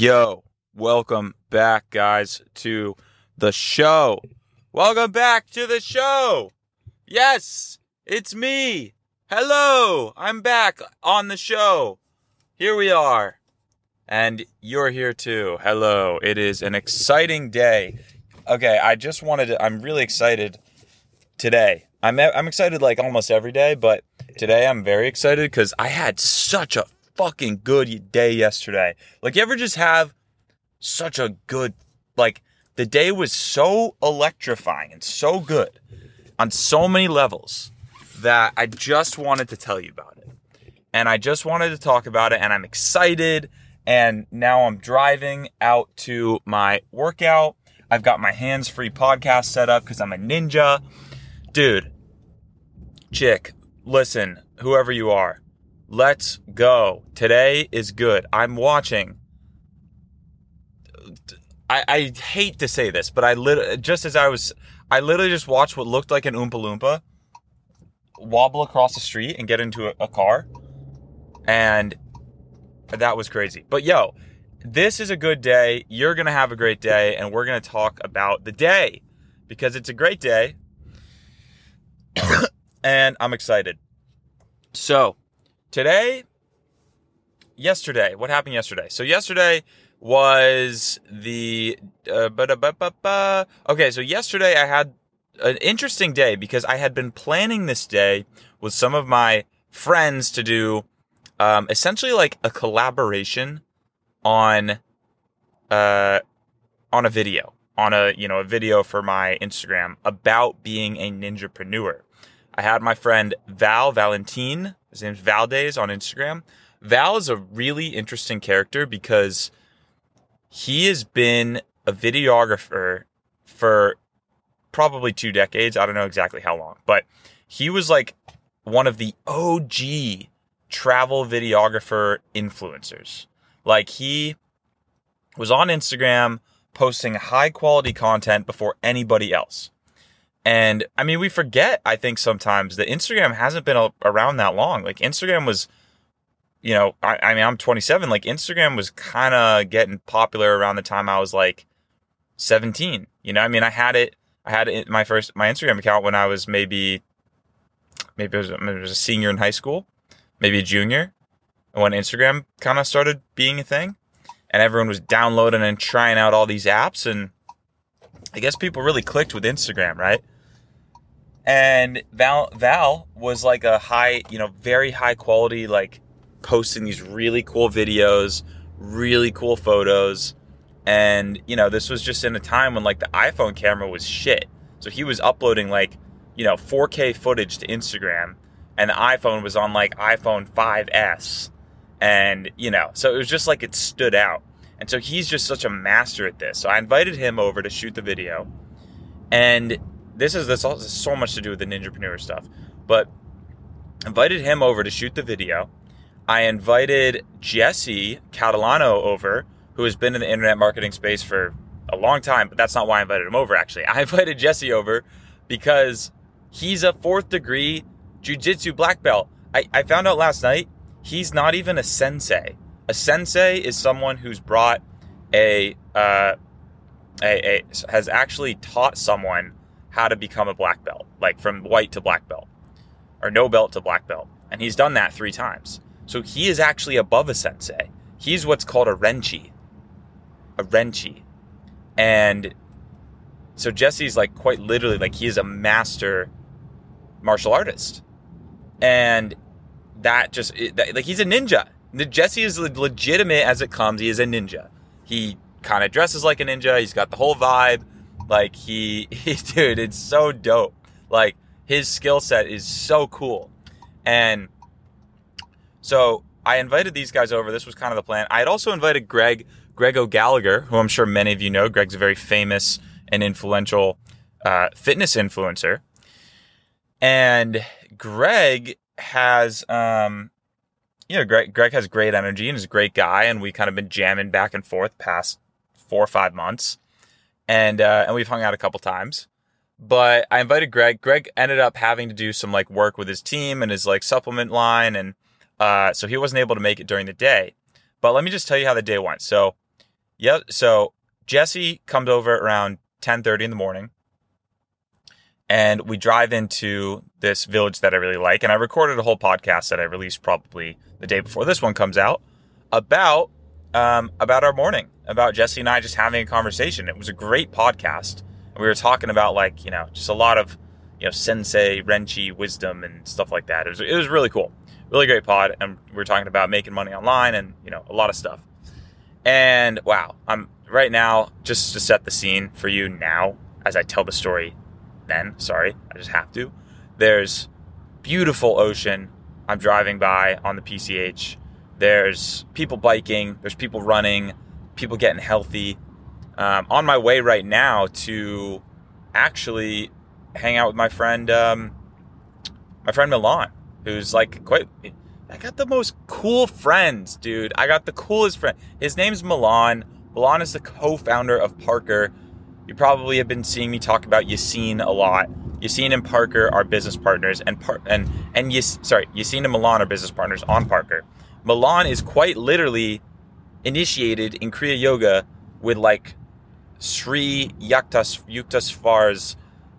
Yo, welcome back, guys, to the show. Welcome back to the show. Yes, it's me. Hello, I'm back on the show. Here we are. And you're here too. Hello. It is an exciting day. Okay, I just wanted to, I'm really excited today. I'm, I'm excited like almost every day, but today I'm very excited because I had such a fucking good day yesterday. Like, you ever just have such a good, like, the day was so electrifying and so good on so many levels that I just wanted to tell you about it. And I just wanted to talk about it, and I'm excited. And now I'm driving out to my workout. I've got my hands free podcast set up because I'm a ninja. Dude, chick, listen, whoever you are, let's go. Today is good. I'm watching. I, I hate to say this, but I lit- just as I was, I literally just watched what looked like an Oompa Loompa wobble across the street and get into a, a car. And that was crazy. But yo, this is a good day. You're going to have a great day. And we're going to talk about the day because it's a great day. and I'm excited. So, today, yesterday, what happened yesterday? So, yesterday was the. Uh, okay, so yesterday I had an interesting day because I had been planning this day with some of my friends to do um, essentially like a collaboration on uh, on a video on a you know a video for my Instagram about being a ninjapreneur. I had my friend Val Valentine, his name's Valdes on Instagram. Val is a really interesting character because he has been a videographer for probably two decades. I don't know exactly how long, but he was like one of the OG travel videographer influencers. Like he was on Instagram posting high quality content before anybody else. And I mean, we forget, I think sometimes that Instagram hasn't been around that long. Like Instagram was, you know, I, I mean, I'm 27. Like Instagram was kind of getting popular around the time I was like 17. You know, I mean, I had it, I had it, my first, my Instagram account when I was maybe, maybe it was, it was a senior in high school, maybe a junior. When Instagram kind of started being a thing and everyone was downloading and trying out all these apps and I guess people really clicked with Instagram, right? And Val Val was like a high, you know, very high quality, like posting these really cool videos, really cool photos. And, you know, this was just in a time when like the iPhone camera was shit. So he was uploading like, you know, 4K footage to Instagram and the iPhone was on like iPhone 5S. And, you know, so it was just like it stood out. And so he's just such a master at this. So I invited him over to shoot the video. And this is this has so much to do with the ninjapreneur stuff. But invited him over to shoot the video. I invited Jesse Catalano over, who has been in the internet marketing space for a long time, but that's not why I invited him over actually. I invited Jesse over because he's a fourth degree jujitsu black belt. I, I found out last night he's not even a sensei. A sensei is someone who's brought a, uh, a, a has actually taught someone how to become a black belt, like from white to black belt, or no belt to black belt, and he's done that three times. So he is actually above a sensei. He's what's called a renchi, a renchi, and so Jesse's like quite literally like he is a master martial artist, and that just like he's a ninja. Jesse is legitimate as it comes. He is a ninja. He kind of dresses like a ninja. He's got the whole vibe. Like he, he, dude, it's so dope. Like his skill set is so cool. And so I invited these guys over. This was kind of the plan. I had also invited Greg, Greg O'Gallagher, who I'm sure many of you know. Greg's a very famous and influential uh, fitness influencer. And Greg has um, you know, Greg, Greg has great energy and is a great guy, and we kind of been jamming back and forth past four or five months, and uh, and we've hung out a couple times. But I invited Greg. Greg ended up having to do some like work with his team and his like supplement line, and uh, so he wasn't able to make it during the day. But let me just tell you how the day went. So Yep. So Jesse comes over around 10:30 in the morning, and we drive into this village that I really like. And I recorded a whole podcast that I released probably the day before this one comes out about um, about our morning, about Jesse and I just having a conversation. It was a great podcast. And we were talking about like you know just a lot of you know sensei renchi wisdom and stuff like that. It was it was really cool, really great pod. And we were talking about making money online and you know a lot of stuff. And wow, I'm right now just to set the scene for you now as I tell the story. Then sorry, I just have to. There's beautiful ocean. I'm driving by on the PCH. There's people biking. There's people running. People getting healthy. Um, on my way right now to actually hang out with my friend, um, my friend Milan, who's like quite. I got the most cool friends, dude. I got the coolest friend. His name's Milan. Milan is the co-founder of Parker. You probably have been seeing me talk about Yassine a lot. Yassine and Parker are business partners, and par- and and Yas- sorry, Yassine and Milan are business partners on Parker. Milan is quite literally initiated in Kriya Yoga with like Sri Yuktas Yukteswar's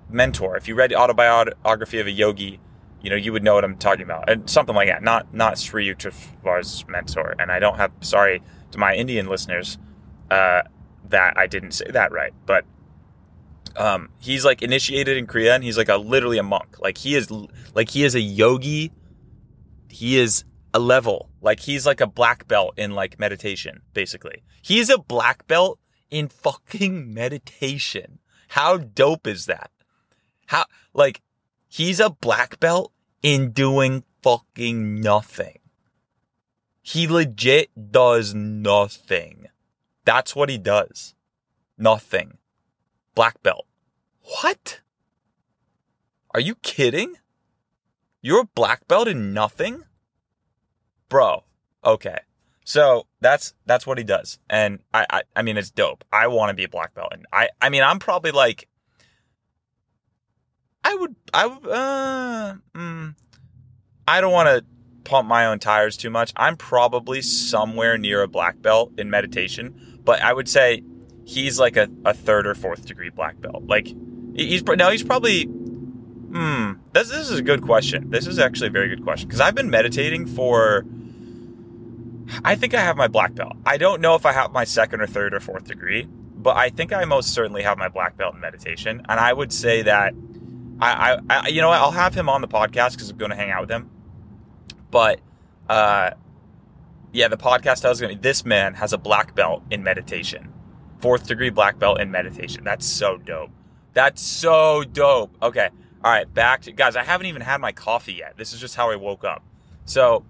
mentor. If you read autobiography of a yogi, you know you would know what I'm talking about, and something like that. Not not Sri Yukteswar's mentor. And I don't have sorry to my Indian listeners uh, that I didn't say that right, but um, he's like initiated in Kriya, and he's like a literally a monk. Like he is like he is a yogi. He is a level. Like he's like a black belt in like meditation, basically. He's a black belt in fucking meditation. How dope is that? How like he's a black belt in doing fucking nothing. He legit does nothing. That's what he does. Nothing. Black belt. What? Are you kidding? You're a black belt in nothing? Bro. Okay. So that's that's what he does. And I I, I mean it's dope. I want to be a black belt. And I I mean I'm probably like I would I would uh mm, I don't want to pump my own tires too much. I'm probably somewhere near a black belt in meditation, but I would say he's like a, a third or fourth degree black belt. Like he's now he's probably. Hmm. This this is a good question. This is actually a very good question because I've been meditating for. I think I have my black belt. I don't know if I have my second or third or fourth degree, but I think I most certainly have my black belt in meditation. And I would say that I, I, I you know, I'll have him on the podcast because I'm going to hang out with him. But, uh, yeah, the podcast I was going to. This man has a black belt in meditation, fourth degree black belt in meditation. That's so dope. That's so dope. Okay. All right. Back to guys. I haven't even had my coffee yet. This is just how I woke up. So,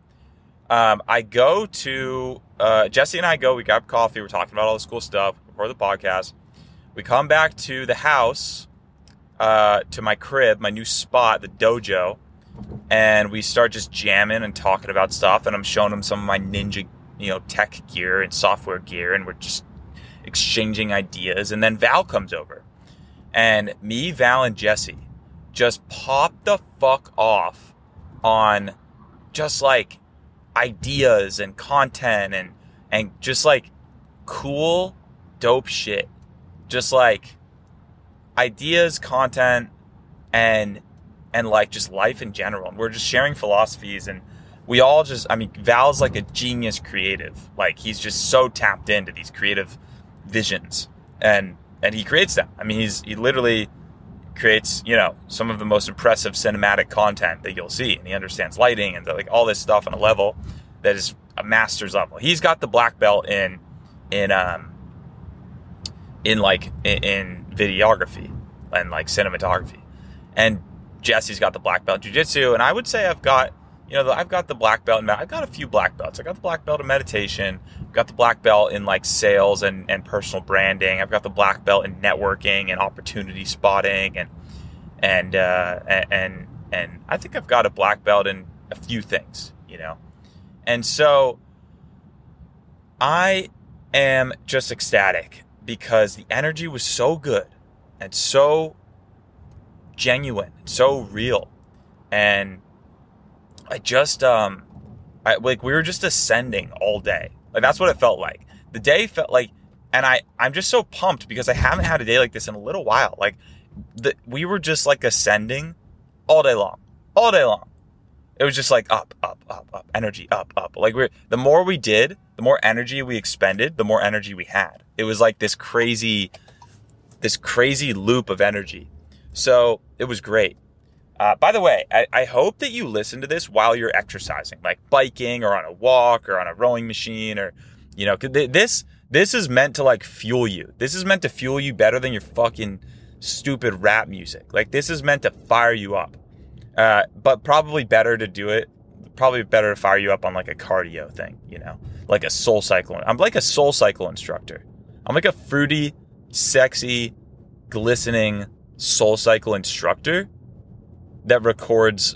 um, I go to uh, Jesse and I go. We grab coffee. We're talking about all this cool stuff before the podcast. We come back to the house, uh, to my crib, my new spot, the dojo, and we start just jamming and talking about stuff. And I'm showing him some of my ninja, you know, tech gear and software gear, and we're just exchanging ideas. And then Val comes over, and me, Val, and Jesse just pop the fuck off on just like ideas and content and and just like cool dope shit. Just like ideas content and and like just life in general. And we're just sharing philosophies and we all just i mean val's like a genius creative. Like he's just so tapped into these creative visions. And and he creates them. I mean he's he literally creates you know some of the most impressive cinematic content that you'll see. And he understands lighting and like all this stuff on a level that is a master's level. He's got the black belt in in um in like in, in videography and like cinematography. And jesse's got the black belt in jiu-jitsu. And i would say i've got you know i've got the black belt in i've got a few black belts. I got the black belt in meditation got the black belt in like sales and, and personal branding. I've got the black belt in networking and opportunity spotting and and uh, and and i think i've got a black belt in a few things you know? And so i am just ecstatic because the energy was so good and so genuine so real. And i just um I, like we were just ascending all day like that's what it felt like. The day felt like and I I'm just so pumped because I haven't had a day like this in a little while. Like the, we were just like ascending all day long, all day long. It was just like up, up, up, up, energy, up, up. Like we're the more we did, the more energy we expended, the more energy we had. It was like this crazy, this crazy loop of energy. So it was great. Uh, by the way, I, I, hope that you listen to this while you're exercising, like biking or on a walk or on a rowing machine or, you know, this this is meant to like fuel you. This is meant to fuel you better than your fucking stupid rap music. Like this is meant to fire you up. Uh, but probably better to do it. Probably better to fire you up on like a cardio thing, you know, like a soul cycle. I'm like a soul cycle instructor. I'm like a fruity, sexy, glistening soul cycle instructor that records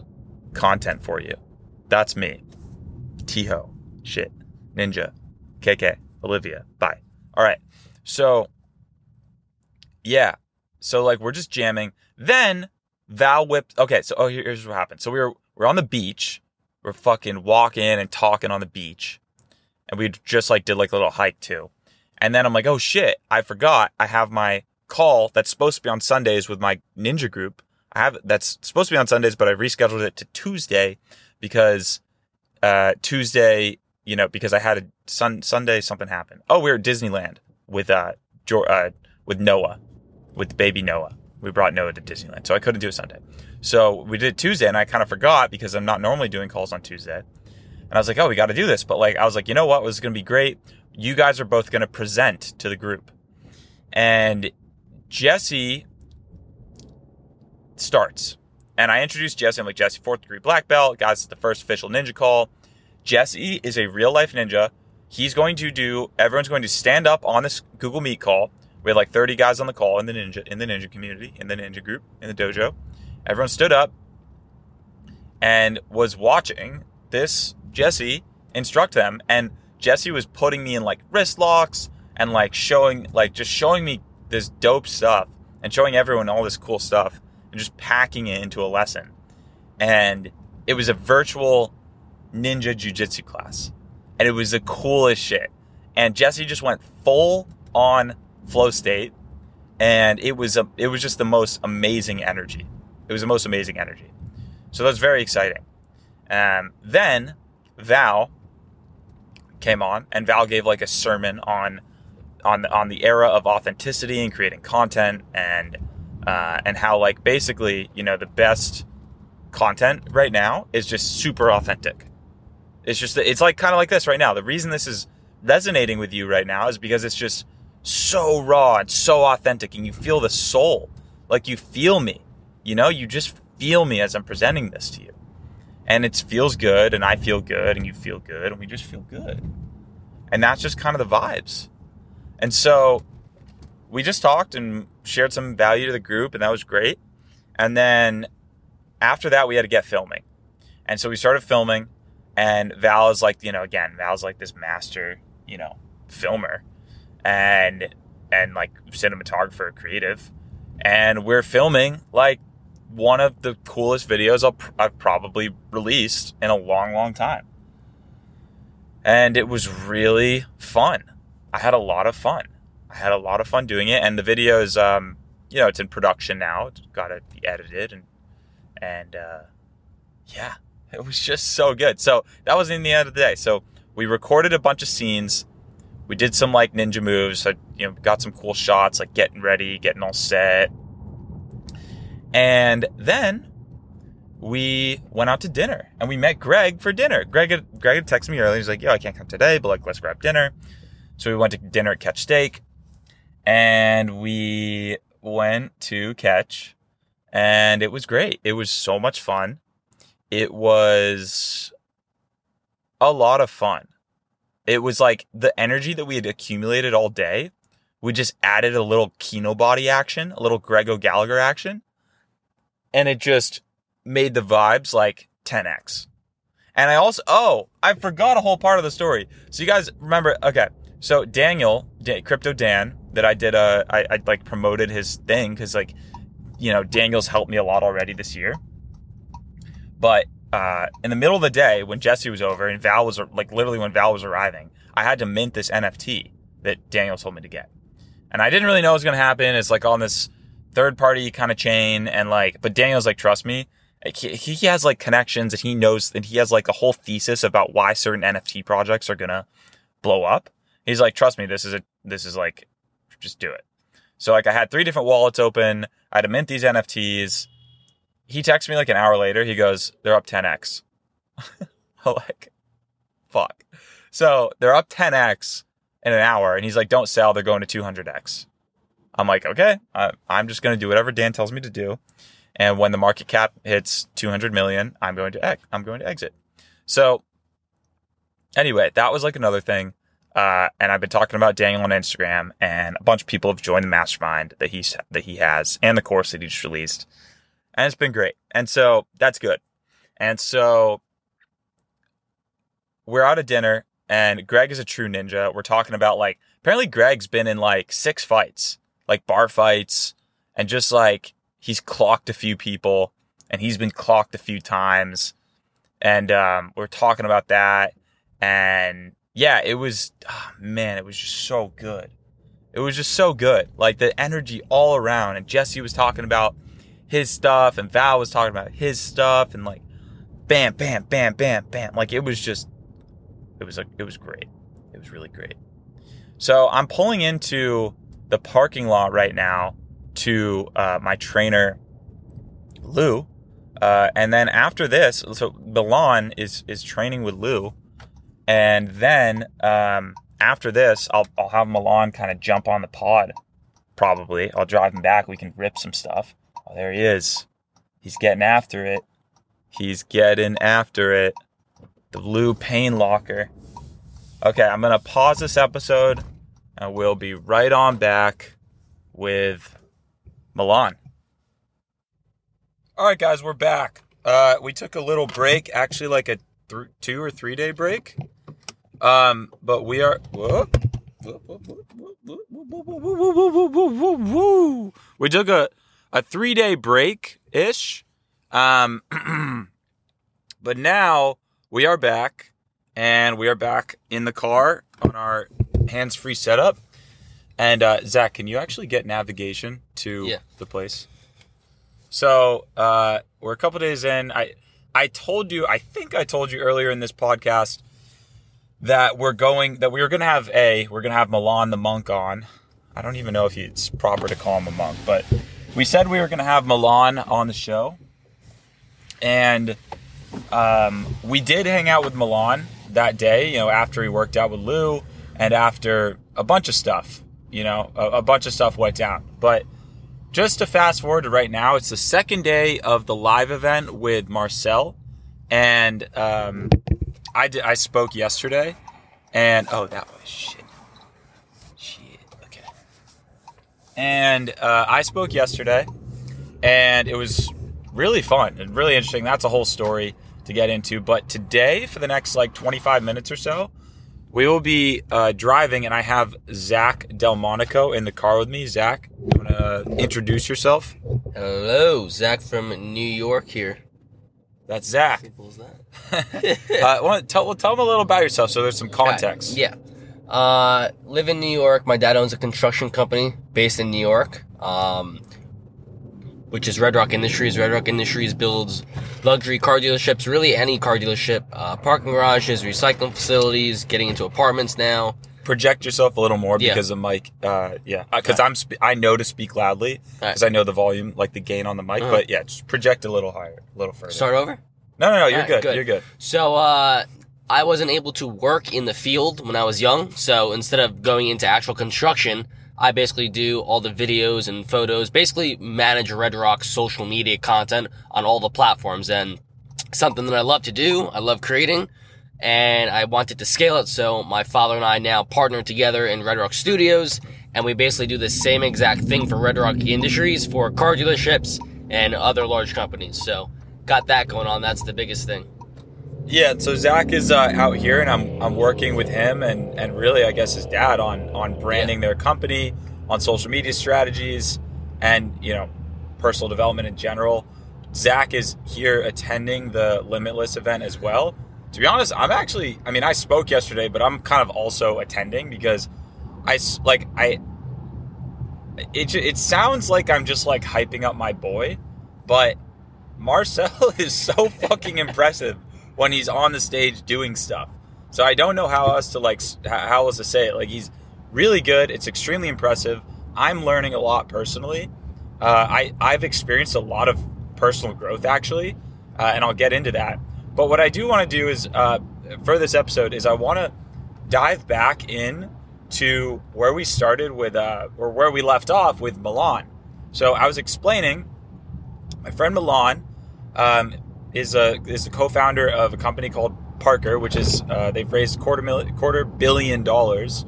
content for you. That's me. Tiho, shit, Ninja, KK, Olivia. Bye. All right. So, yeah. So like we're just jamming. Then Val whipped. Okay. So oh, here's what happened. So we were we're on the beach. We're fucking walking and talking on the beach, and we just like did like a little hike too. And then I'm like, oh shit, I forgot. I have my call that's supposed to be on Sundays with my ninja group. I have that's supposed to be on Sundays, but I rescheduled it to Tuesday because uh, Tuesday, you know, because I had a sun Sunday something happened. Oh, we were at Disneyland with uh, uh with Noah, with baby Noah. We brought Noah to Disneyland, so I couldn't do a Sunday. So we did it Tuesday, and I kind of forgot because I'm not normally doing calls on Tuesday. And I was like, oh, we got to do this. But like, I was like, you know what? It was going to be great. You guys are both going to present to the group. And Jesse starts. And I introduced Jesse. I'm like, Jesse, fourth degree black belt. Guys, it's the first official ninja call. Jesse is a real life ninja. He's going to do, everyone's going to stand up on this Google Meet call. We had like 30 guys on the call in the ninja, in the ninja community, in the ninja group, in the dojo. Everyone stood up and was watching this Jesse instruct them. And Jesse was putting me in like wrist locks and like showing, like just showing me this dope stuff and showing everyone all this cool stuff and just packing it into a lesson. And it was a virtual ninja jujitsu class. And it was the coolest shit. And Jesse just went full on flow state. And it was a, it was just the most amazing energy. It was the most amazing energy. So that's very exciting. Um, then Val came on, and Val gave like a sermon on on on the era of authenticity and creating content and uh, and how like basically you know the best content right now is just super authentic. It's just it's like kind of like this right now. The reason this is resonating with you right now is because it's just so raw and so authentic, and you feel the soul, like you feel me. You know, you just feel me as I'm presenting this to you, and it feels good, and I feel good, and you feel good, and we just feel good, and that's just kind of the vibes. And so we just talked and shared some value to the group, and that was great. And then after that, we had to get filming. And so we started filming, and Val is like, you know, again, Val's like this master, you know, filmer and and like cinematographer, creative. And we're filming like one of the coolest videos i have probably released in a long, long time. And it was really fun. I had a lot of fun. I had a lot of fun doing it, and the video is, um, you know, it's in production now. It's got to be edited, and and uh, yeah, it was just so good. So that was in the end of the day. So we recorded a bunch of scenes. We did some like ninja moves. I, you know, got some cool shots, like getting ready, getting all set, and then we went out to dinner and we met Greg for dinner. Greg had, Greg had texted me earlier. He's like, "Yo, I can't come today, but like, let's grab dinner." So we went to dinner at Catch Steak and we went to Catch and it was great. It was so much fun. It was a lot of fun. It was like the energy that we had accumulated all day. We just added a little Kinobody action, a little Greg O'Gallagher action. And it just made the vibes like 10x. And I also, oh, I forgot a whole part of the story. So you guys remember, okay. So Daniel, Crypto Dan, that I did a, I, I like promoted his thing because like, you know, Daniel's helped me a lot already this year. But uh, in the middle of the day when Jesse was over and Val was like literally when Val was arriving, I had to mint this NFT that Daniel told me to get. And I didn't really know what was going to happen. It's like on this third party kind of chain. And like, but Daniel's like, trust me. He, he has like connections and he knows that he has like a whole thesis about why certain NFT projects are going to blow up. He's like, trust me, this is a, this is like, just do it. So like I had three different wallets open. I had to mint these NFTs. He texts me like an hour later. He goes, they're up 10x. like, fuck. So they're up 10x in an hour. And he's like, don't sell. They're going to 200x. I'm like, okay, I, I'm just to do whatever Dan tells me to do. And when the market cap hits 200 million, I'm going to, ex- I'm going to exit. So anyway, that was like another thing. Uh, and I've been talking about Daniel on Instagram, and a bunch of people have joined the mastermind that he's that he has, and the course that he just released, and it's been great. And so that's good. And so we're out at dinner, and Greg is a true ninja. We're talking about like apparently Greg's been in like six fights, like bar fights, and just like he's clocked a few people, and he's been clocked a few times, and um, we're talking about that, and yeah, it was, oh, man, it was just so good. It was just so good. Like the energy all around. And Jesse was talking about his stuff, and Val was talking about his stuff, and like, bam, bam, bam, bam, bam. Like it was just, it was like, it was great. It was really great. So I'm pulling into the parking lot right now to uh, my trainer, Lou. Uh, and then after this, so Milan is is training with Lou and then um, after this, I'll, I'll have Milan kind of jump on the pod. Probably. I'll drive him back. We can rip some stuff. Oh, there he is. He's getting after it. He's getting after it. The blue pain locker. Okay, I'm going to pause this episode and we'll be right on back with Milan. All right, guys, we're back. Uh, we took a little break, actually, like a th- two or three day break. Um, but we are. We took a, a three day break ish. Um, but now we are back and we are back in the car on our hands free setup. And uh, Zach, can you actually get navigation to Yeah. the place? So uh, we're a couple days in. I I told you, I think I told you earlier in this podcast that we're going that we were going to have a we're going to have Milan the monk on. I don't even know if it's proper to call him a monk, but we said we were going to have Milan on the show, and um, we did hang out with Milan that day. You know, after he worked out with Lou, and after a bunch of stuff. You know, a, a bunch of stuff went down, but just to fast forward to right now, it's the second day of the live event with Marcel, and um, I did, I spoke yesterday, and oh, that was shit, shit. Okay, and uh, I spoke yesterday, and it was really fun and really interesting. That's a whole story to get into. But today, for the next like 25 minutes or so, we will be uh, driving, and I have Zach Delmonico in the car with me. Zach, you want to introduce yourself? Hello, Zach from New York here. That's Zach. What was that? Uh, want tell, well, tell them a little about yourself so there's some context. Yeah. Uh, live in New York. My dad owns a construction company based in New York, um, which is Red Rock Industries. Red Rock Industries builds luxury car dealerships, really any car dealership, uh, parking garages, recycling facilities, getting into apartments now. Project yourself a little more Yeah. because the mic. Uh, yeah, because I'm spe- I know to speak loudly because I know the volume, like the gain on the mic. Uh-huh. But yeah, just project a little higher, a little further. Start over? No, no, no. You're Alright, good. good. You're good. So, uh, I wasn't able to work in the field when I was young. So instead of going into actual construction, I basically do all the videos and photos, basically manage Red Rock's social media content on all the platforms and something that I love to do. I love creating and I wanted to scale it. So my father and I now partner together in Red Rock Studios and we basically do the same exact thing for Red Rock Industries for car dealerships and other large companies. So got that going on. That's the biggest thing. Yeah, so Zach is uh, out here, and I'm I'm working with him and and really, I guess his dad on on branding their company, on social media strategies, and you know, personal development in general. Zach is here attending the Limitless event as well. To be honest, I'm actually, I mean, I spoke yesterday, but I'm kind of also attending because I s- like I. It it sounds like I'm just like hyping up my boy, but Marcel is so fucking impressive when he's on the stage doing stuff. So I don't know how else to like how else to say it. Like he's really good. It's extremely impressive. I'm learning a lot personally. Uh, I I've experienced a lot of personal growth actually, uh, and I'll get into that. But what I do want to do is uh, for this episode is I want to dive back in to where we started with uh, or where we left off with Milan. So I was explaining my friend Milan um, is a is a co-founder of a company called Parker, which is uh, they've raised quarter million quarter billion dollars,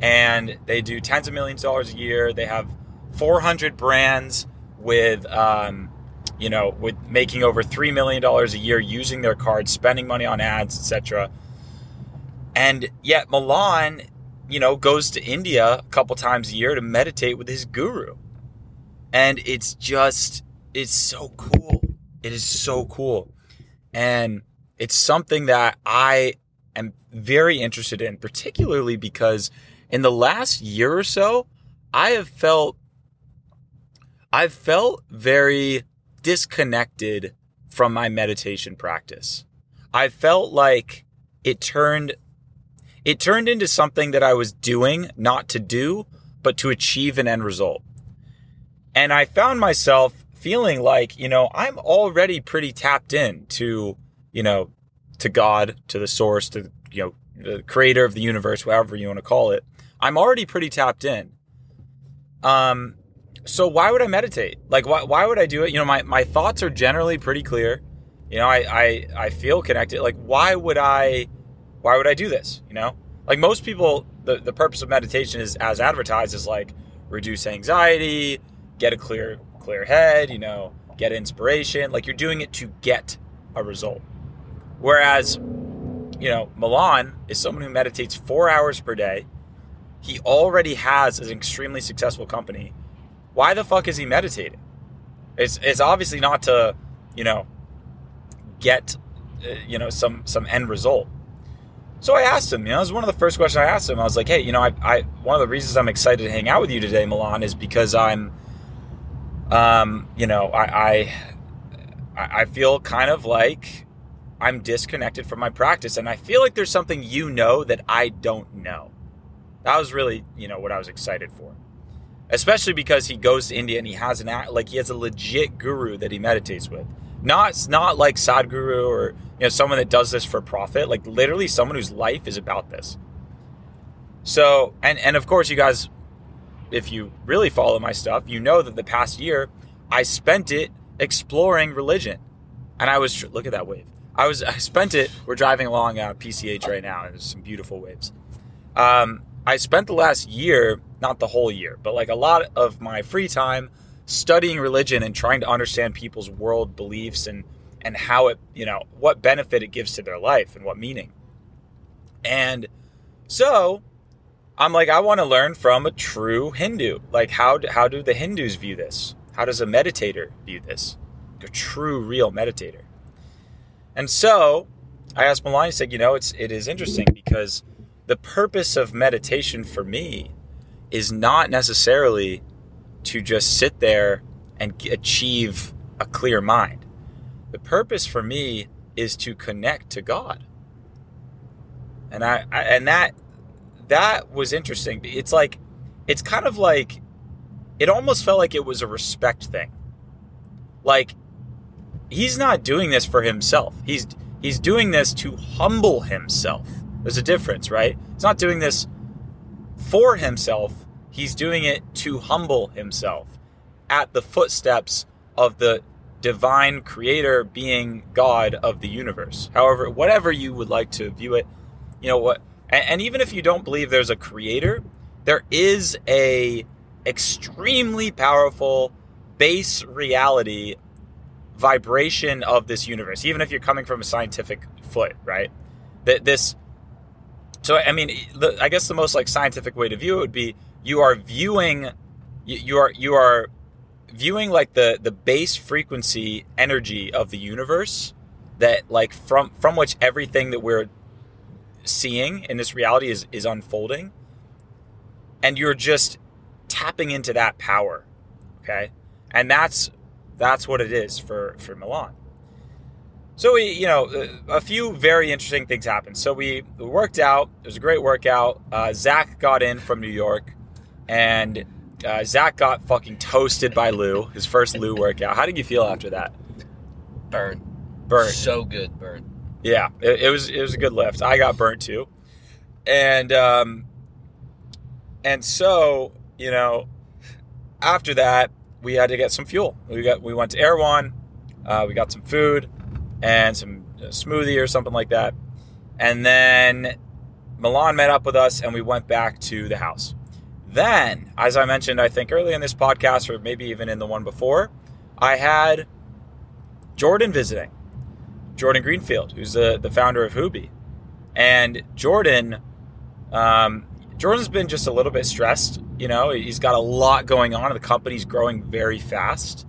and they do tens of millions of dollars a year. They have 400 brands with um, you know with making over three million dollars a year using their cards, spending money on ads, etc. And yet Milan, you know, goes to India a couple times a year to meditate with his guru, and it's just it's so cool. It is so cool. And it's something that I am very interested in, particularly because in the last year or so, I have felt I've felt very disconnected from my meditation practice. I felt like it turned it turned into something that I was doing not to do, but to achieve an end result. And I found myself feeling like, you know, I'm already pretty tapped in to, you know, to God, to the source, to, you know, the creator of the universe, whatever you want to call it. I'm already pretty tapped in. Um, so why would I meditate? Like, why, why would I do it? You know, my, my thoughts are generally pretty clear. You know, I, I, I feel connected. Like, why would I, why would I do this? You know, like most people, the, the purpose of meditation is as advertised is like reduce anxiety, get a clear clear head, you know, get inspiration. Like you're doing it to get a result. Whereas, you know, Milan is someone who meditates four hours per day. He already has an extremely successful company. Why the fuck is he meditating? It's it's obviously not to, you know, get, uh, you know, some some end result. So I asked him, you know, it was one of the first questions I asked him. I was like, hey, you know, I, I one of the reasons I'm excited to hang out with you today, Milan, is because I'm um, you know, I, I I feel kind of like I'm disconnected from my practice, and I feel like there's something you know that I don't know. That was really, you know, what I was excited for, especially because he goes to India and he has an act like he has a legit guru that he meditates with. Not not like Sadhguru or you know someone that does this for profit. Like literally someone whose life is about this. So and and of course you guys if you really follow my stuff, you know that the past year I spent it exploring religion. And I was look at that wave. I was I spent it. We're driving along uh, PCH right now, and there's some beautiful waves. Um, I spent the last year, not the whole year, but like a lot of my free time studying religion and trying to understand people's world beliefs and and how it, you know, what benefit it gives to their life and what meaning. And so I'm like, I want to learn from a true Hindu. Like, how do, how do the Hindus view this? How does a meditator view this? A true, real meditator. And so I asked Milan, I said, you know, it's it is interesting because the purpose of meditation for me is not necessarily to just sit there and achieve a clear mind. The purpose for me is to connect to God. And I, I and that that was interesting. It's like it's kind of like it almost felt like it was a respect thing. Like he's not doing this for himself. He's he's doing this to humble himself. There's a difference, right? He's not doing this for himself. He's doing it to humble himself at the footsteps of the divine creator being God of the universe. However, whatever you would like to view it, you know what and, and even if you don't believe there's a creator, there is a extremely powerful base reality vibration of this universe even if you're coming from a scientific foot right? That this so i mean the, i guess the most like scientific way to view it would be you are viewing you, you are you are viewing like the the base frequency energy of the universe that like from from which everything that we're seeing in this reality is is unfolding and you're just tapping into that power. Okay, and that's that's what it is for for Milan. So we, you know, a few very interesting things happened. So we worked out. It was a great workout. Uh, Zach got in from New York, and uh, Zach got fucking toasted by Lou. His first Lou workout. How did you feel after that? burn burn So good, burnt. Yeah, it, it was it was a good lift. I got burnt too, and um, and so you know, after that we had to get some fuel. We got we went to Erewhon. Uh, we got some food and some uh, smoothie or something like that. And then Milan met up with us and we went back to the house. Then, as I mentioned, I think early in this podcast, or maybe even in the one before, I had Jordan visiting. Jordan Greenfield, who's the, the founder of Hubi. And Jordan, um, Jordan's been just a little bit stressed. You know, he's got a lot going on. The company's growing very fast.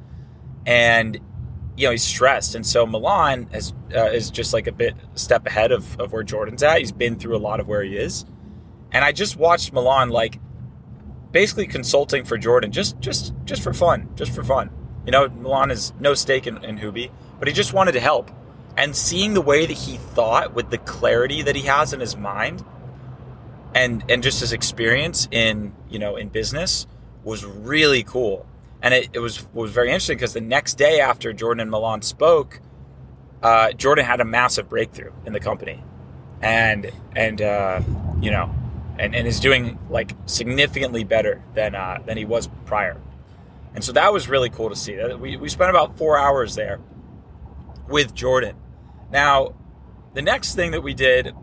And you know he's stressed, and so Milan is uh, is just like a bit step ahead of, of where Jordan's at. He's been through a lot of where he is, and I just watched Milan like basically consulting for Jordan just just just for fun, just for fun. You know, Milan has no stake in, in Hubi, but he just wanted to help, and seeing the way that he thought with the clarity that he has in his mind, and and just his experience in you know in business was really cool and it, it was was very interesting because the next day after Jordan and Milan spoke, uh, Jordan had a massive breakthrough in the company, and and uh, you know, and, and is doing like significantly better than uh, than he was prior, and so that was really cool to see. We we spent about four hours there with Jordan. Now, the next thing that we did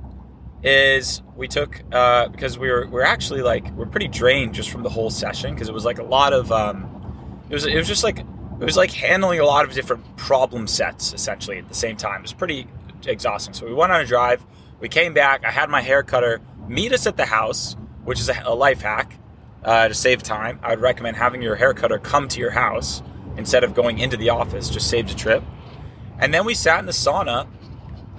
is we took uh, because we were we are actually like we're pretty drained just from the whole session because it was like a lot of um, it was it was just like it was like handling a lot of different problem sets essentially at the same time. It was pretty exhausting. So we went on a drive. We came back. I had my hair cutter meet us at the house, which is a, life hack uh, to save time. I would recommend having your hair cutter come to your house instead of going into the office. Just saves a trip. And then we sat in the sauna.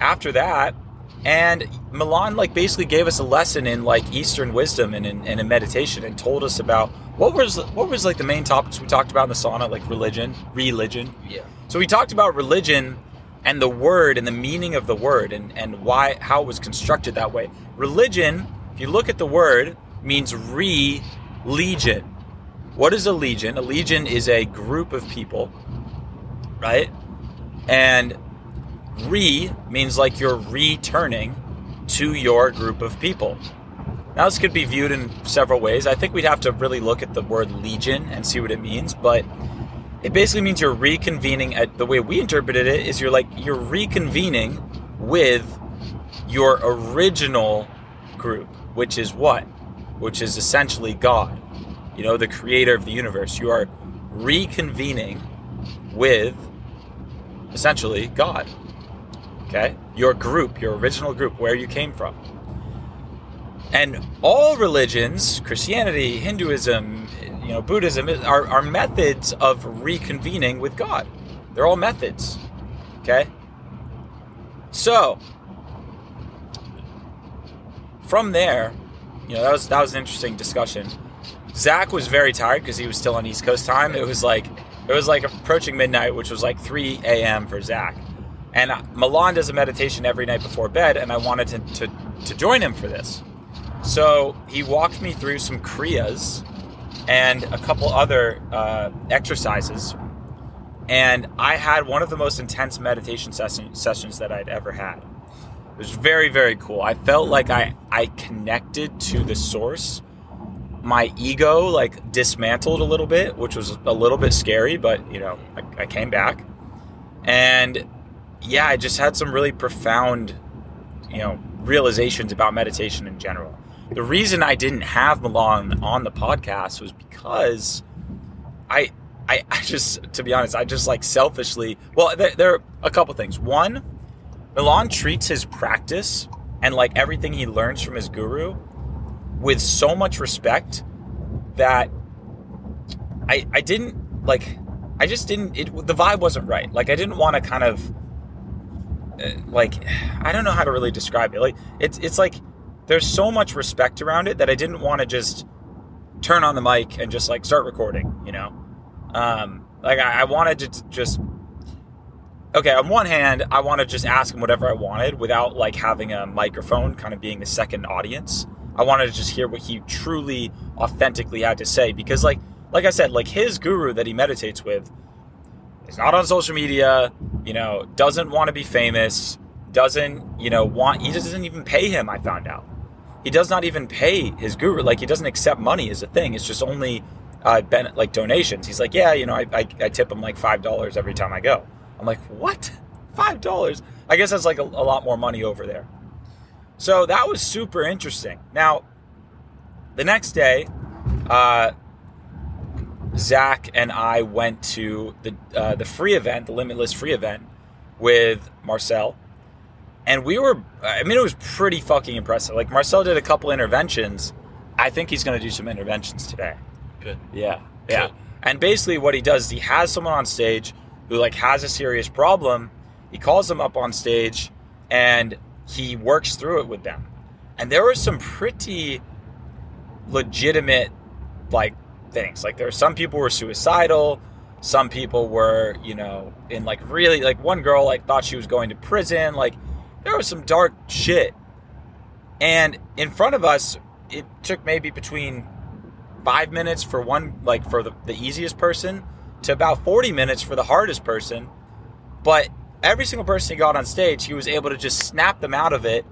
After that, and Milan like basically gave us a lesson in like Eastern wisdom and in, and in meditation and told us about what was what was like the main topics we talked about in the sauna, like religion, religion. Yeah. So we talked about religion and the word and the meaning of the word and, and why how it was constructed that way. Religion, if you look at the word, means re legion. What is a legion? A legion is a group of people, right? And Re means like you're returning to your group of people. Now, this could be viewed in several ways. I think we'd have to really look at the word legion and see what it means, but it basically means you're reconvening. At, the way we interpreted it is you're like you're reconvening with your original group, which is what? Which is essentially God, you know, the creator of the universe. You are reconvening with essentially God okay? Your group, your original group, where you came from. And all religions, Christianity, Hinduism, you know, Buddhism, are, are methods of reconvening with God. They're all methods, okay? So, from there, you know, that was that was an interesting discussion. Zach was very tired because he was still on East Coast time. It was like it was like approaching midnight, which was like 3 a.m. for Zach. And Milan does a meditation every night before bed, and I wanted to, to, to join him for this. So he walked me through some Kriyas and a couple other uh, exercises. And I had one of the most intense meditation session, sessions that I'd ever had. It was very, very cool. I felt like I, I connected to the source. My ego like dismantled a little bit, which was a little bit scary, but you know, I, I came back. And yeah, I just had some really profound, you know, realizations about meditation in general. The reason I didn't have Milan on the podcast was because I, I, I just, to be honest, I just like selfishly. Well, there, there are a couple things. One, Milan treats his practice and like everything he learns from his guru with so much respect that I, I didn't like. I just didn't. It, the vibe wasn't right. Like I didn't want to kind of uh, like I don't know how to really describe it. Like it's it's like there's so much respect around it that I didn't want to just turn on the mic and just like start recording, you know? Um, like I, I wanted to just okay, on one hand, I want to just ask him whatever I wanted without like having a microphone kind of being the second audience. I wanted to just hear what he truly authentically had to say because like like I said, like his guru that he meditates with is not on social media, you know, doesn't want to be famous, doesn't, you know, want he doesn't even pay him, I found out. He does not even pay his guru, like he doesn't accept money as a thing. It's just only uh, ben, like donations. He's like, yeah, you know, I, I, I tip him like five dollars every time I go. I'm like, what? Five dollars? I guess that's like a, a lot more money over there. So that was super interesting. Now, the next day, uh, Zach and I went to the uh, the free event, the Limitless free event, with Marcel, and we were. I mean, it was pretty fucking impressive. Like Marcel did a couple interventions. I think he's going to do some interventions today. Good. Yeah, yeah. And basically, what he does is he has someone on stage who like has a serious problem. He calls them up on stage, and he works through it with them. And there were some pretty legitimate like things. Like there were some people were suicidal, some people were, you know, in like really like one girl like thought she was going to prison. Like there was some dark shit. And in front of us, it took maybe between five minutes for one like for the, the easiest person to about 40 minutes for the hardest person. But every single person he got on stage, he was able to just snap them out of it,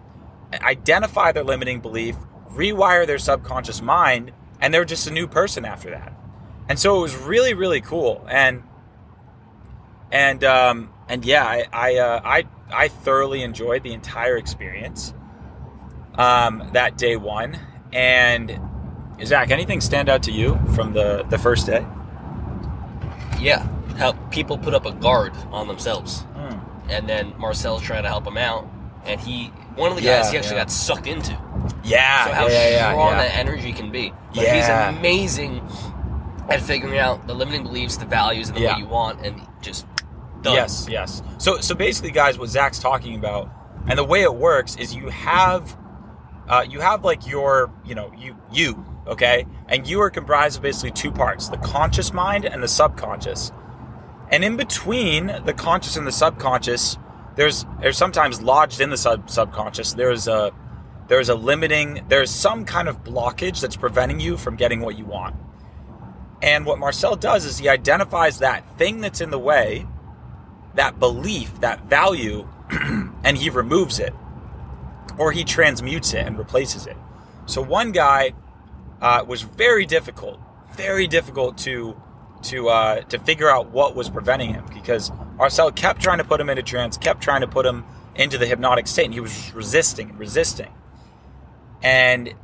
identify their limiting belief, rewire their subconscious mind, and they're just a new person after that. And so it was really, really cool. And and um, and yeah, I I, uh, I I thoroughly enjoyed the entire experience. Um, that day one, and Zach, anything stand out to you from the the first day? Yeah. How people put up a guard on themselves, Hmm. and then Marcel's trying to help him out, and he one of the guys Yeah, he actually yeah. got sucked into. Yeah, so how yeah, yeah, yeah, strong that energy can be. Like Yeah. he's amazing at figuring out the limiting beliefs, the values, and the way you want, and just done. Yes, yes. So, so basically, guys, what Zach's talking about, and the way it works is you have, uh, you have like your, you know, you, you, okay, and you are comprised of basically two parts: the conscious mind and the subconscious. And in between the conscious and the subconscious, there's there's sometimes lodged in the sub subconscious. There's a there's a limiting. There's some kind of blockage that's preventing you from getting what you want. And what Marcel does is he identifies that thing that's in the way, that belief, that value, and he removes it, or he transmutes it and replaces it. So one guy uh, was very difficult, very difficult to to uh, to figure out what was preventing him because Marcel kept trying to put him into trance, kept trying to put him into the hypnotic state, and he was resisting resisting, and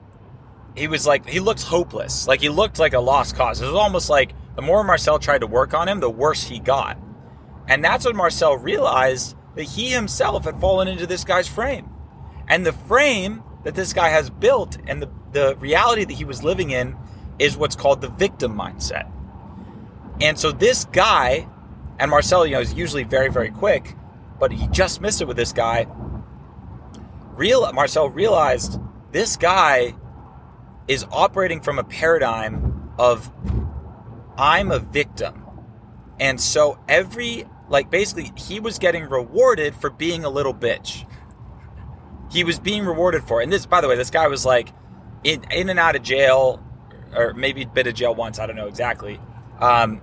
he was like he looked hopeless, like he looked like a lost cause. It was almost like the more Marcel tried to work on him, the worse he got, and that's when Marcel realized that he himself had fallen into this guy's frame, and the frame that this guy has built and the, the reality that he was living in is what's called the victim mindset. And so this guy, and Marcel, you know, is usually very, very quick, but he just missed it with this guy. Real Marcel realized this guy is operating from a paradigm of I'm a victim. And so every like basically he was getting rewarded for being a little bitch. He was being rewarded for it. And this by the way, this guy was like in in and out of jail or maybe been to jail once, I don't know exactly. Um,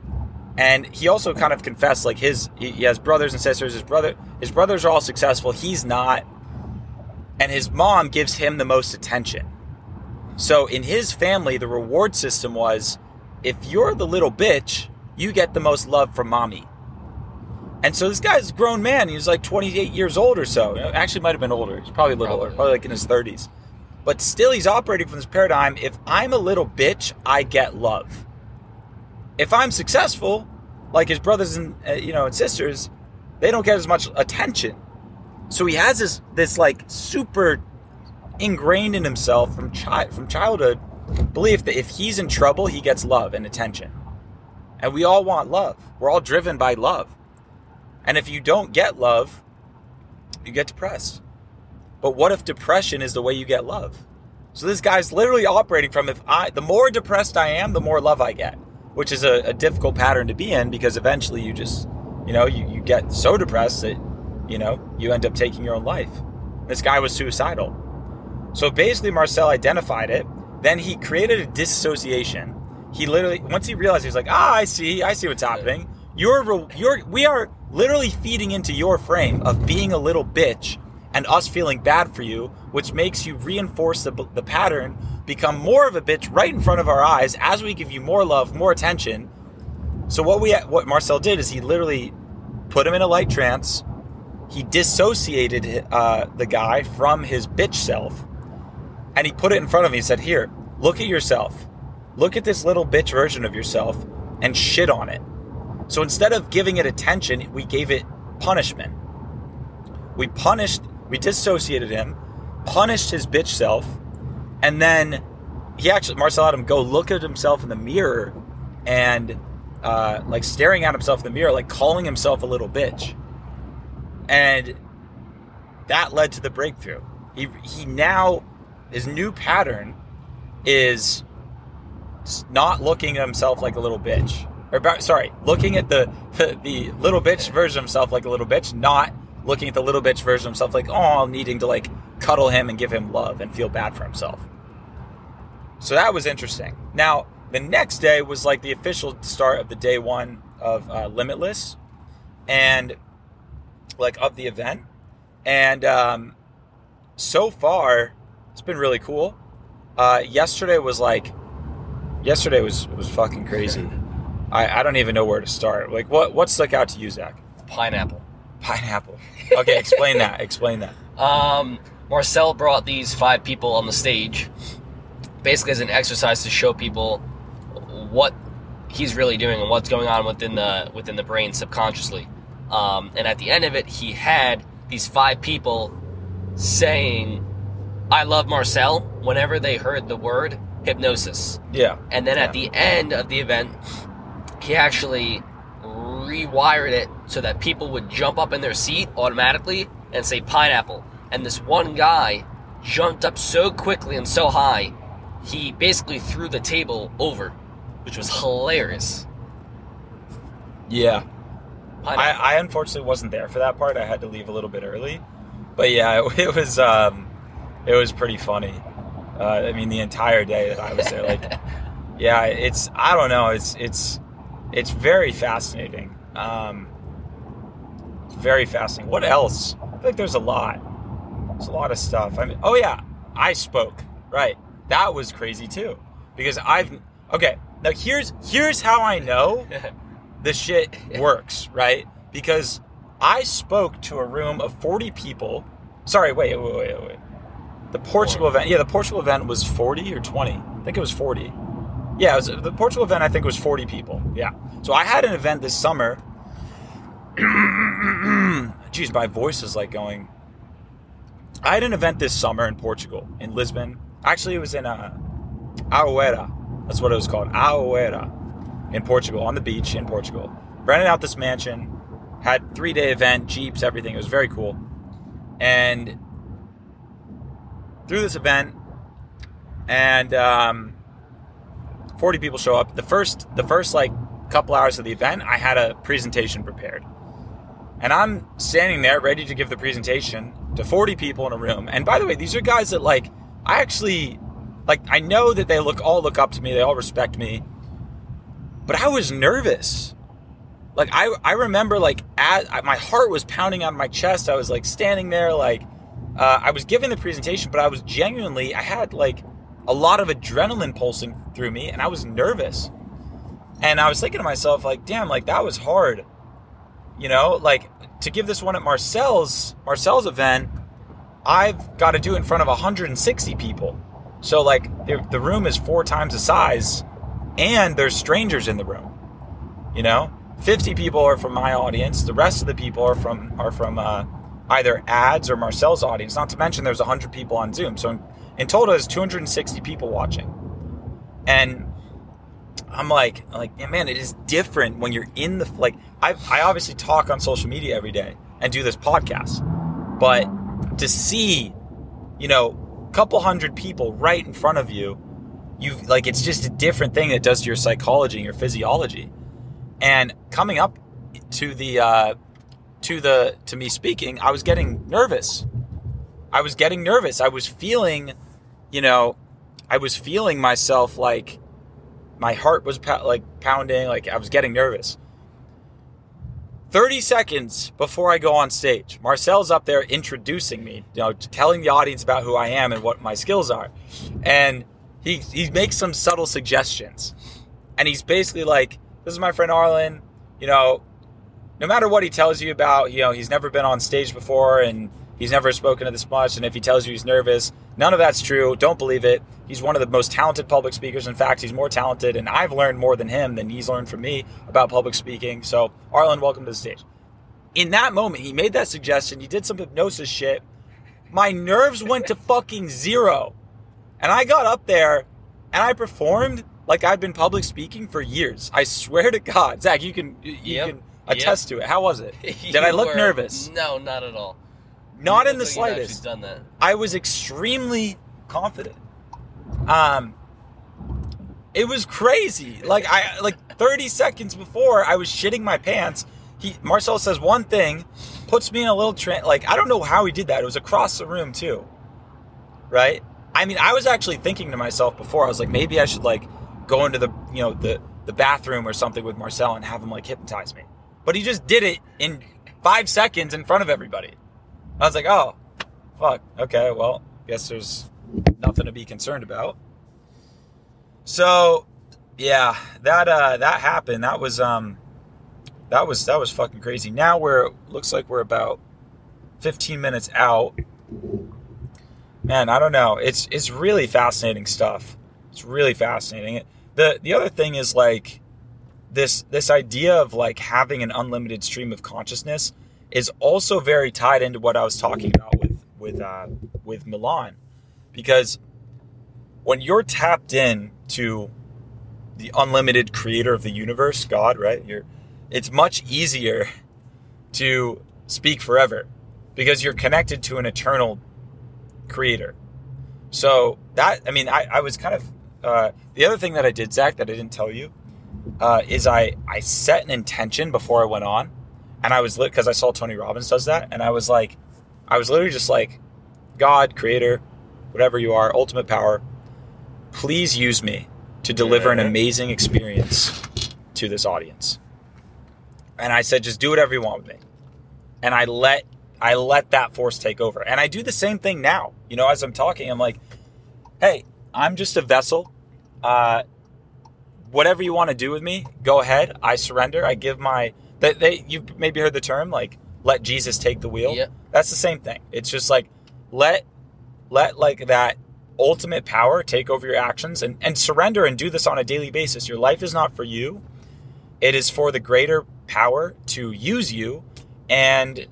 and he also kind of confessed like his he has brothers and sisters. His brother his brothers are all successful. He's not, and his mom gives him the most attention. So in his family, the reward system was if you're the little bitch, you get the most love from mommy. And so this guy's a grown man. He was like 28 years old or so. Actually, might have been older. He's probably a little older, probably like in his 30s. But still, he's operating from this paradigm. If I'm a little bitch, I get love. If I'm successful, like his brothers and uh, you know and sisters, they don't get as much attention. So he has this this like super ingrained in himself from chi- from childhood belief that if he's in trouble, he gets love and attention. And we all want love. We're all driven by love. And if you don't get love, you get depressed. But what if depression is the way you get love? So this guy's literally operating from if I the more depressed I am, the more love I get, which is a, a difficult pattern to be in because eventually you just, you know, you, you get so depressed that, you know, you end up taking your own life. This guy was suicidal. So basically Marcel identified it, then he created a dissociation. He literally once he realized he was like, ah, I see, I see what's happening. You're you're we are literally feeding into your frame of being a little bitch and us feeling bad for you, which makes you reinforce the, the pattern, become more of a bitch right in front of our eyes as we give you more love, more attention. So what we what Marcel did is he literally put him in a light trance. He dissociated uh, the guy from his bitch self, and he put it in front of me. He said, "Here, look at yourself. Look at this little bitch version of yourself, and shit on it." So instead of giving it attention, we gave it punishment. We punished we dissociated him, punished his bitch self, and then he actually Marcel had him go look at himself in the mirror and uh, like staring at himself in the mirror, like calling himself a little bitch. And that led to the breakthrough. He he now his new pattern is not looking at himself like a little bitch. Or sorry, looking at the, the the little bitch version of himself like a little bitch, not looking at the little bitch version of himself like, oh, needing to like cuddle him and give him love and feel bad for himself. So that was interesting. Now, the next day was like the official start of the day one of uh, Limitless and like of the event. And um, so far, it's been really cool. Uh, yesterday was like, yesterday was was fucking crazy. I, I don't even know where to start. Like, what what stuck out to you, Zach? Pineapple. Pineapple. Okay, explain that. Explain that. Um, Marcel brought these five people on the stage, basically as an exercise to show people what he's really doing and what's going on within the within the brain subconsciously. Um, and at the end of it, he had these five people saying, "I love Marcel" whenever they heard the word hypnosis. Yeah. And then yeah. at the end of the event, he actually rewired it so that people would jump up in their seat automatically and say pineapple. And this one guy jumped up so quickly and so high, he basically threw the table over, which was hilarious. Yeah. I, I, unfortunately wasn't there for that part. I had to leave a little bit early. But yeah, it, it was um, it was pretty funny. Uh, I mean, the entire day that I was there, like, yeah, it's I don't know, it's it's it's very fascinating. Um, very fascinating. What else? I think there's a lot. There's a lot of stuff. I mean, oh yeah, I spoke. Right, that was crazy too, because I've okay. Now here's here's how I know the shit works. Right, because I spoke to a room of 40 people. Sorry, wait, wait, wait, wait. The Portugal event. Yeah, the Portugal event was 40 or 20. I think it was 40. Yeah, was, the Portugal event I think was 40 people. Yeah. So I had an event this summer. Jeez, my voice is like going. I had an event this summer in Portugal, in Lisbon. Actually, it was in uh, Aoeira. That's what it was called. Aoeira in Portugal, on the beach in Portugal. Rented out this mansion, had three day event, jeeps, everything. It was very cool. And through this event, and um, 40 people show up. The first the first like couple hours of the event, I had a presentation prepared. And I'm standing there ready to give the presentation to 40 people in a room. And by the way, these are guys that like I actually like I know that they look all look up to me, they all respect me. But I was nervous. Like I I remember like at, my heart was pounding on my chest. I was like standing there like uh, I was giving the presentation, but I was genuinely I had like a lot of adrenaline pulsing through me and I was nervous. And I was thinking to myself, like, damn, like that was hard. You know, like to give this one at Marcel's Marcel's event, I've got to do in front of 160 people. So like the room is four times the size, and there's strangers in the room. You know, 50 people are from my audience. The rest of the people are from are from uh, either ads or Marcel's audience. Not to mention there's 100 people on Zoom. So in total, there's 260 people watching. And I'm like, like, man, it is different when you're in the like. I I obviously talk on social media every day and do this podcast, but to see, you know, a couple hundred people right in front of you, you like it's just a different thing that does to your psychology and your physiology. And coming up to the uh, to the to me speaking, I was getting nervous. I was getting nervous. I was feeling, you know, I was feeling myself like my heart was like pounding, like I was getting nervous. 30 seconds before I go on stage, Marcel's up there introducing me, you know, telling the audience about who I am and what my skills are. And he he makes some subtle suggestions. And he's basically like, "This is my friend Arlen, you know, no matter what he tells you about, you know, he's never been on stage before and he's never spoken to this much. And if he tells you he's nervous, none of that's true. Don't believe it. He's one of the most talented public speakers. In fact, he's more talented, and I've learned more than him than he's learned from me about public speaking. So, Arlen, welcome to the stage. In that moment, he made that suggestion. He did some hypnosis shit. My nerves went to fucking zero. And I got up there and I performed like I've been public speaking for years. I swear to God. Zach, you can you Yep. can attest to it. How was it? Did I look were- nervous? No, not at all. Not in the look like you'd slightest. Done that. I was extremely confident. Um it was crazy. Like I like 30 seconds before I was shitting my pants. He Marcel says one thing, puts me in a little tra- like I don't know how he did that. It was across the room too. Right? I mean, I was actually thinking to myself before. I was like maybe I should like go into the, you know, the the bathroom or something with Marcel and have him like hypnotize me. But he just did it in 5 seconds in front of everybody. I was like, "Oh, fuck. Okay, well, guess there's nothing to be concerned about." So, yeah, that uh that happened. That was um that was that was fucking crazy. Now we're looks like we're about 15 minutes out. Man, I don't know. It's it's really fascinating stuff. It's really fascinating. The the other thing is like this this idea of like having an unlimited stream of consciousness is also very tied into what I was talking about with with uh, with Milan, because when you're tapped in to the unlimited creator of the universe, God, right? You're it's much easier to speak forever because you're connected to an eternal creator. So that I mean, I, I was kind of uh, the other thing that I did, Zach, that I didn't tell you, uh, is I I set an intention before I went on, and I was lit because I saw Tony Robbins does that, and I was like, I was literally just like, God, Creator, whatever you are, ultimate power, please use me to deliver an amazing experience to this audience. And I said, just do whatever you want with me, and I let I let that force take over, and I do the same thing now. You know, as I'm talking, I'm like, hey, I'm just a vessel. Uh, whatever you want to do with me, go ahead. I surrender. I give my they, they you've maybe heard the term like let Jesus take the wheel. Yep. That's the same thing. It's just like let let like that ultimate power take over your actions and, and surrender and do this on a daily basis. Your life is not for you. It is for the greater power to use you and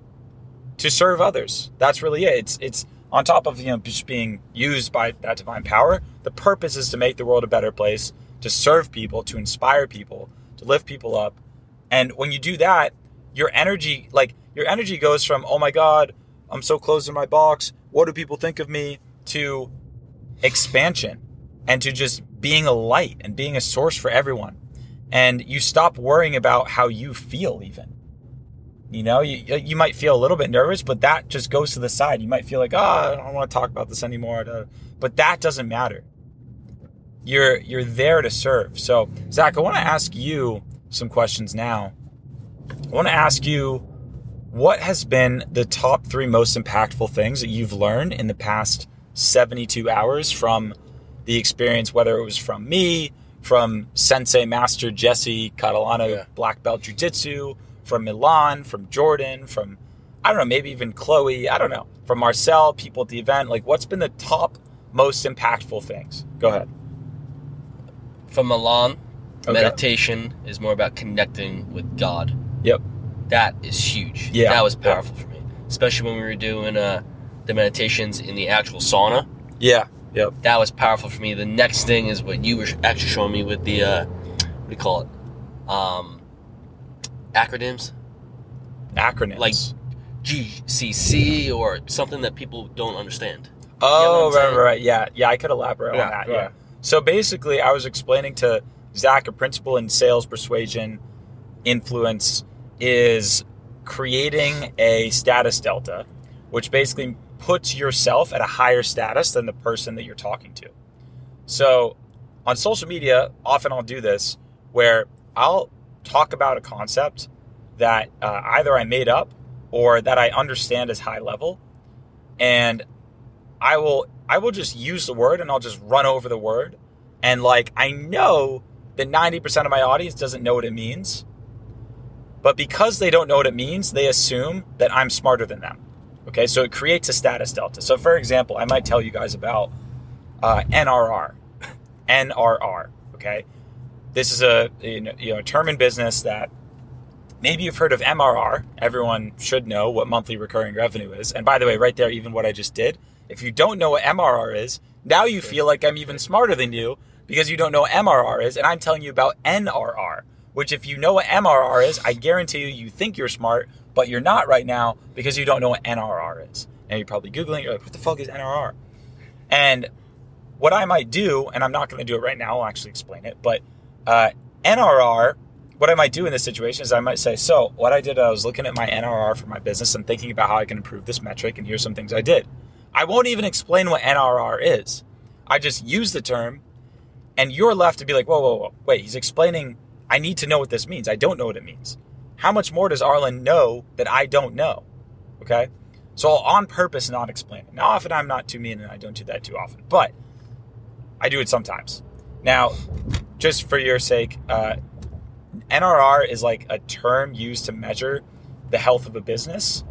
to serve others. That's really it. It's it's on top of you know just being used by that divine power. The purpose is to make the world a better place, to serve people, to inspire people, to lift people up. And when you do that, your energy like your energy goes from oh my god, I'm so closed in my box. What do people think of me? to expansion and to just being a light and being a source for everyone. And you stop worrying about how you feel even. You know, you, you might feel a little bit nervous, but that just goes to the side. You might feel like, oh, I don't want to talk about this anymore. But that doesn't matter. You're you're there to serve. So, Zach, I want to ask you some questions now. I want to ask you what has been the top three most impactful things that you've learned in the past 72 hours from the experience, whether it was from me, from Sensei Master Jesse Catalano, Yeah. Black Belt Jiu Jitsu, from Milan, from Jordan, from, I don't know, maybe even Chloe, I don't know, from Marcel, people at the event. Like, what's been the top most impactful things? Go ahead. From Milan, Okay. meditation is more about connecting with God. Yep. That is huge. Yeah. That was powerful for me, especially when we were doing uh, the meditations in the actual sauna. Yeah. Yep. That was powerful for me. The next thing is what you were actually showing me with the uh, what do you call it? Um, acronyms Acronyms. Like- GCC or something that people don't understand. Oh, what I'm right, right, right. Yeah, yeah. I could elaborate Yeah, on that. go Yeah. So basically, I was explaining to Zach a principle in sales persuasion influence is creating a status delta, which basically puts yourself at a higher status than the person that you're talking to. So on social media, often I'll do this where I'll talk about a concept that uh, either I made up or that I understand as high level, and I will I will just use the word and I'll just run over the word, and like I know that ninety percent of my audience doesn't know what it means, but because they don't know what it means, they assume that I'm smarter than them. Okay, so it creates a status delta. So for example, I might tell you guys about uh, NRR, NRR. Okay, this is a you know, you know a term in business that maybe you've heard of MRR. Everyone should know what monthly recurring revenue is. And by the way, right there, even what I just did, if you don't know what MRR is, now you feel like I'm even smarter than you because you don't know what MRR is, and I'm telling you about NRR. Which, if you know what MRR is, I guarantee you, you think you're smart, but you're not right now because you don't know what NRR is. And you're probably Googling, you're like, what the fuck is NRR? And what I might do, and I'm not going to do it right now, I'll actually explain it, but uh, NRR, what I might do in this situation is I might say, so what I did, I was looking at my NRR for my business and thinking about how I can improve this metric, and here's some things I did. I won't even explain what NRR is. I just use the term, and you're left to be like, whoa, whoa, whoa, wait, he's explaining, I need to know what this means. I don't know what it means. How much more does Arlen know that I don't know? Okay? So I'll on purpose not explain it. Now, often I'm not too mean and I don't do that too often, but I do it sometimes. Now, just for your sake, uh, NRR is like a term used to measure the health of a business,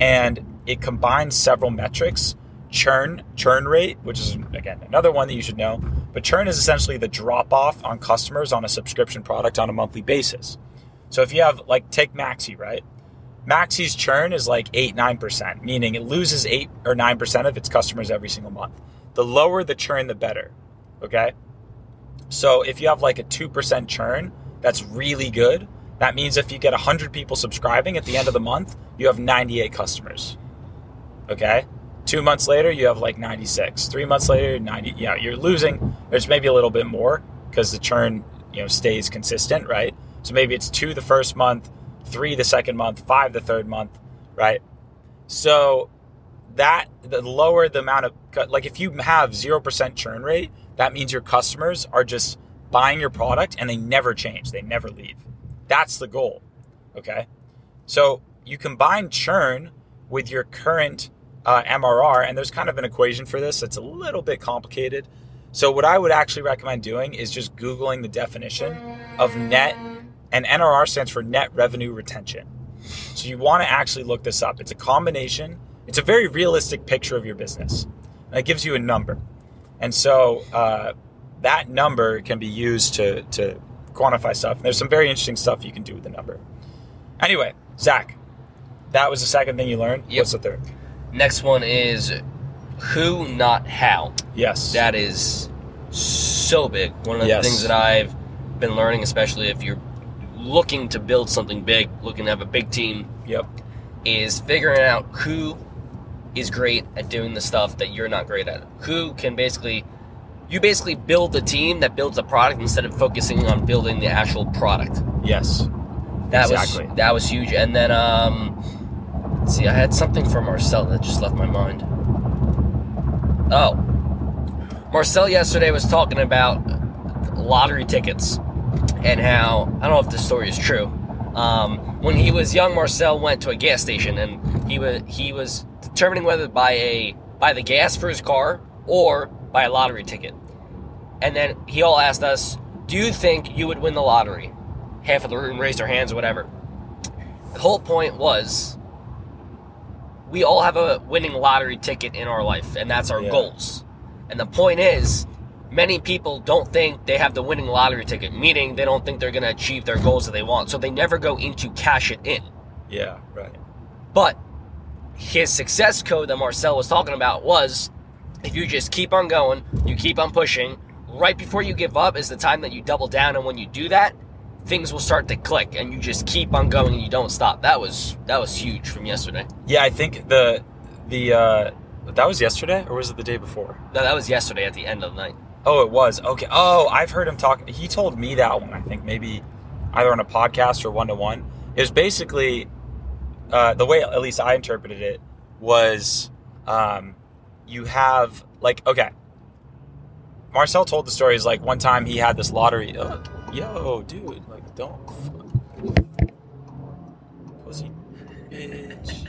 and it combines several metrics. Churn, churn rate, which is again another one that you should know. But churn is essentially the drop off on customers on a subscription product on a monthly basis. So if you have like take Maxi, right? Maxi's churn is like eight, nine percent, meaning it loses eight or nine percent of its customers every single month. The lower the churn, the better. Okay. So if you have like a 2% churn, that's really good. That means if you get 100 people subscribing at the end of the month, you have 98 customers. Okay? Two months later, you have like 96. Three months later, 90. Yeah, you're losing. There's maybe a little bit more because the churn, you know, stays consistent, right? So maybe it's two the first month, three the second month, five the third month, right? So that the lower the amount of like if you have 0% churn rate that means your customers are just buying your product and they never change they never leave that's the goal okay so you combine churn with your current uh, mrr and there's kind of an equation for this that's a little bit complicated so what i would actually recommend doing is just googling the definition of net and nrr stands for net revenue retention so you want to actually look this up it's a combination it's a very realistic picture of your business. And it gives you a number. And so uh, that number can be used to, to quantify stuff. And there's some very interesting stuff you can do with the number. Anyway, Zach, that was the second thing you learned. Yep. What's the third? Next one is who, not how. Yes. That is so big. One of the Yes. things that I've been learning, especially if you're looking to build something big, looking to have a big team, Yep. is figuring out who is great at doing the stuff that you're not great at. Who can basically you basically build the team that builds the product instead of focusing on building the actual product. Yes. That Exactly. was that was huge. And then um see, I had something for Marcel that just left my mind. Oh. Marcel yesterday was talking about lottery tickets and how I don't know if this story is true. Um, when he was young, Marcel went to a gas station and he was he was determining whether to buy a buy the gas for his car or buy a lottery ticket. And then he all asked us, "Do you think you would win the lottery?" Half of the room raised their hands or whatever. The whole point was we all have a winning lottery ticket in our life, and that's our Yeah. goals. And the point is, many people don't think they have the winning lottery ticket, meaning they don't think they're going to achieve their goals that they want. So they never go in to cash it in. Yeah. Right. But his success code that Marcel was talking about was if you just keep on going, you keep on pushing, right before you give up is the time that you double down and when you do that, things will start to click and you just keep on going and you don't stop. That was that was huge from yesterday. Yeah, I think the the uh, That was yesterday, or was it the day before? No, that was yesterday at the end of the night. Oh, it was. Okay. Oh, I've heard him talk. He told me that one. I think maybe either on a podcast or one to one. It was basically uh, the way, at least I interpreted it, was um, you have like okay. Marcel told the story is like one time he had this lottery. Oh, yo, dude, like don't. Pussy bitch.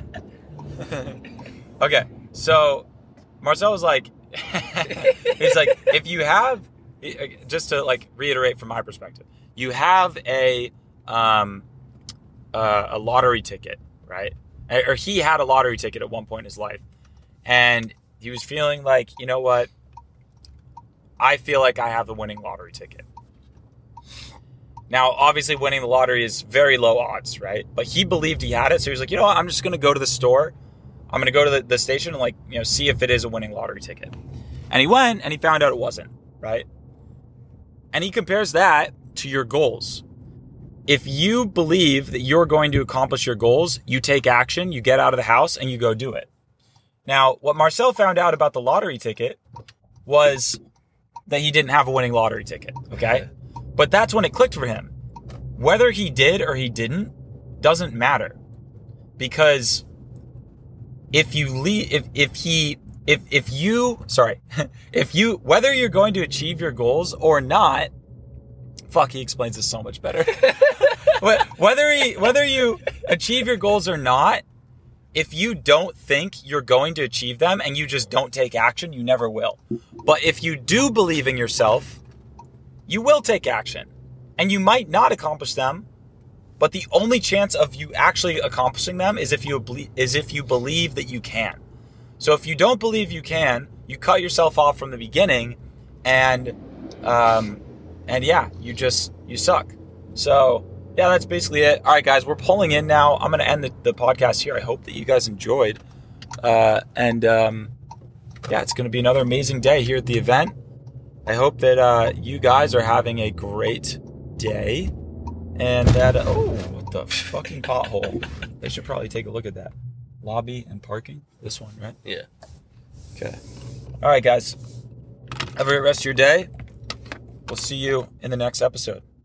okay, so Marcel was like, he's like if you have, just to like reiterate from my perspective, you have a um, uh, a lottery ticket, right? Or he had a lottery ticket at one point in his life, and he was feeling like, you know what? I feel like I have the winning lottery ticket. Now, obviously, winning the lottery is very low odds, right? But he believed he had it, so he was like, you know what? I'm just going to go to the store. I'm going to go to the, the station and like, you know, see if it is a winning lottery ticket. And he went and he found out it wasn't, right? And he compares that to your goals. If you believe that you're going to accomplish your goals, you take action, you get out of the house, and you go do it. Now, what Marcel found out about the lottery ticket was that he didn't have a winning lottery ticket, okay? But that's when it clicked for him. Whether he did or he didn't doesn't matter. Because if you leave, if, if he, if, if you, sorry, if you, whether you're going to achieve your goals or not, fuck, he explains this so much better. whether he, whether you achieve your goals or not, if you don't think you're going to achieve them and you just don't take action, you never will. But if you do believe in yourself, you will take action. And you might not accomplish them, but the only chance of you actually accomplishing them is if you is if you believe that you can. So if you don't believe you can, you cut yourself off from the beginning, and um, and yeah, you just you suck. So yeah, that's basically it. All right, guys, we're pulling in now. I'm to end the, the, podcast here. I hope that you guys enjoyed. Uh, and um, yeah, it's to be another amazing day here at the event. I hope that uh, you guys are having a great day. And that, oh, what the fucking pothole. They should probably take a look at that. Lobby and parking. This one, right? Yeah. Okay. All right, guys. Have a great rest of your day. We'll see you in the next episode.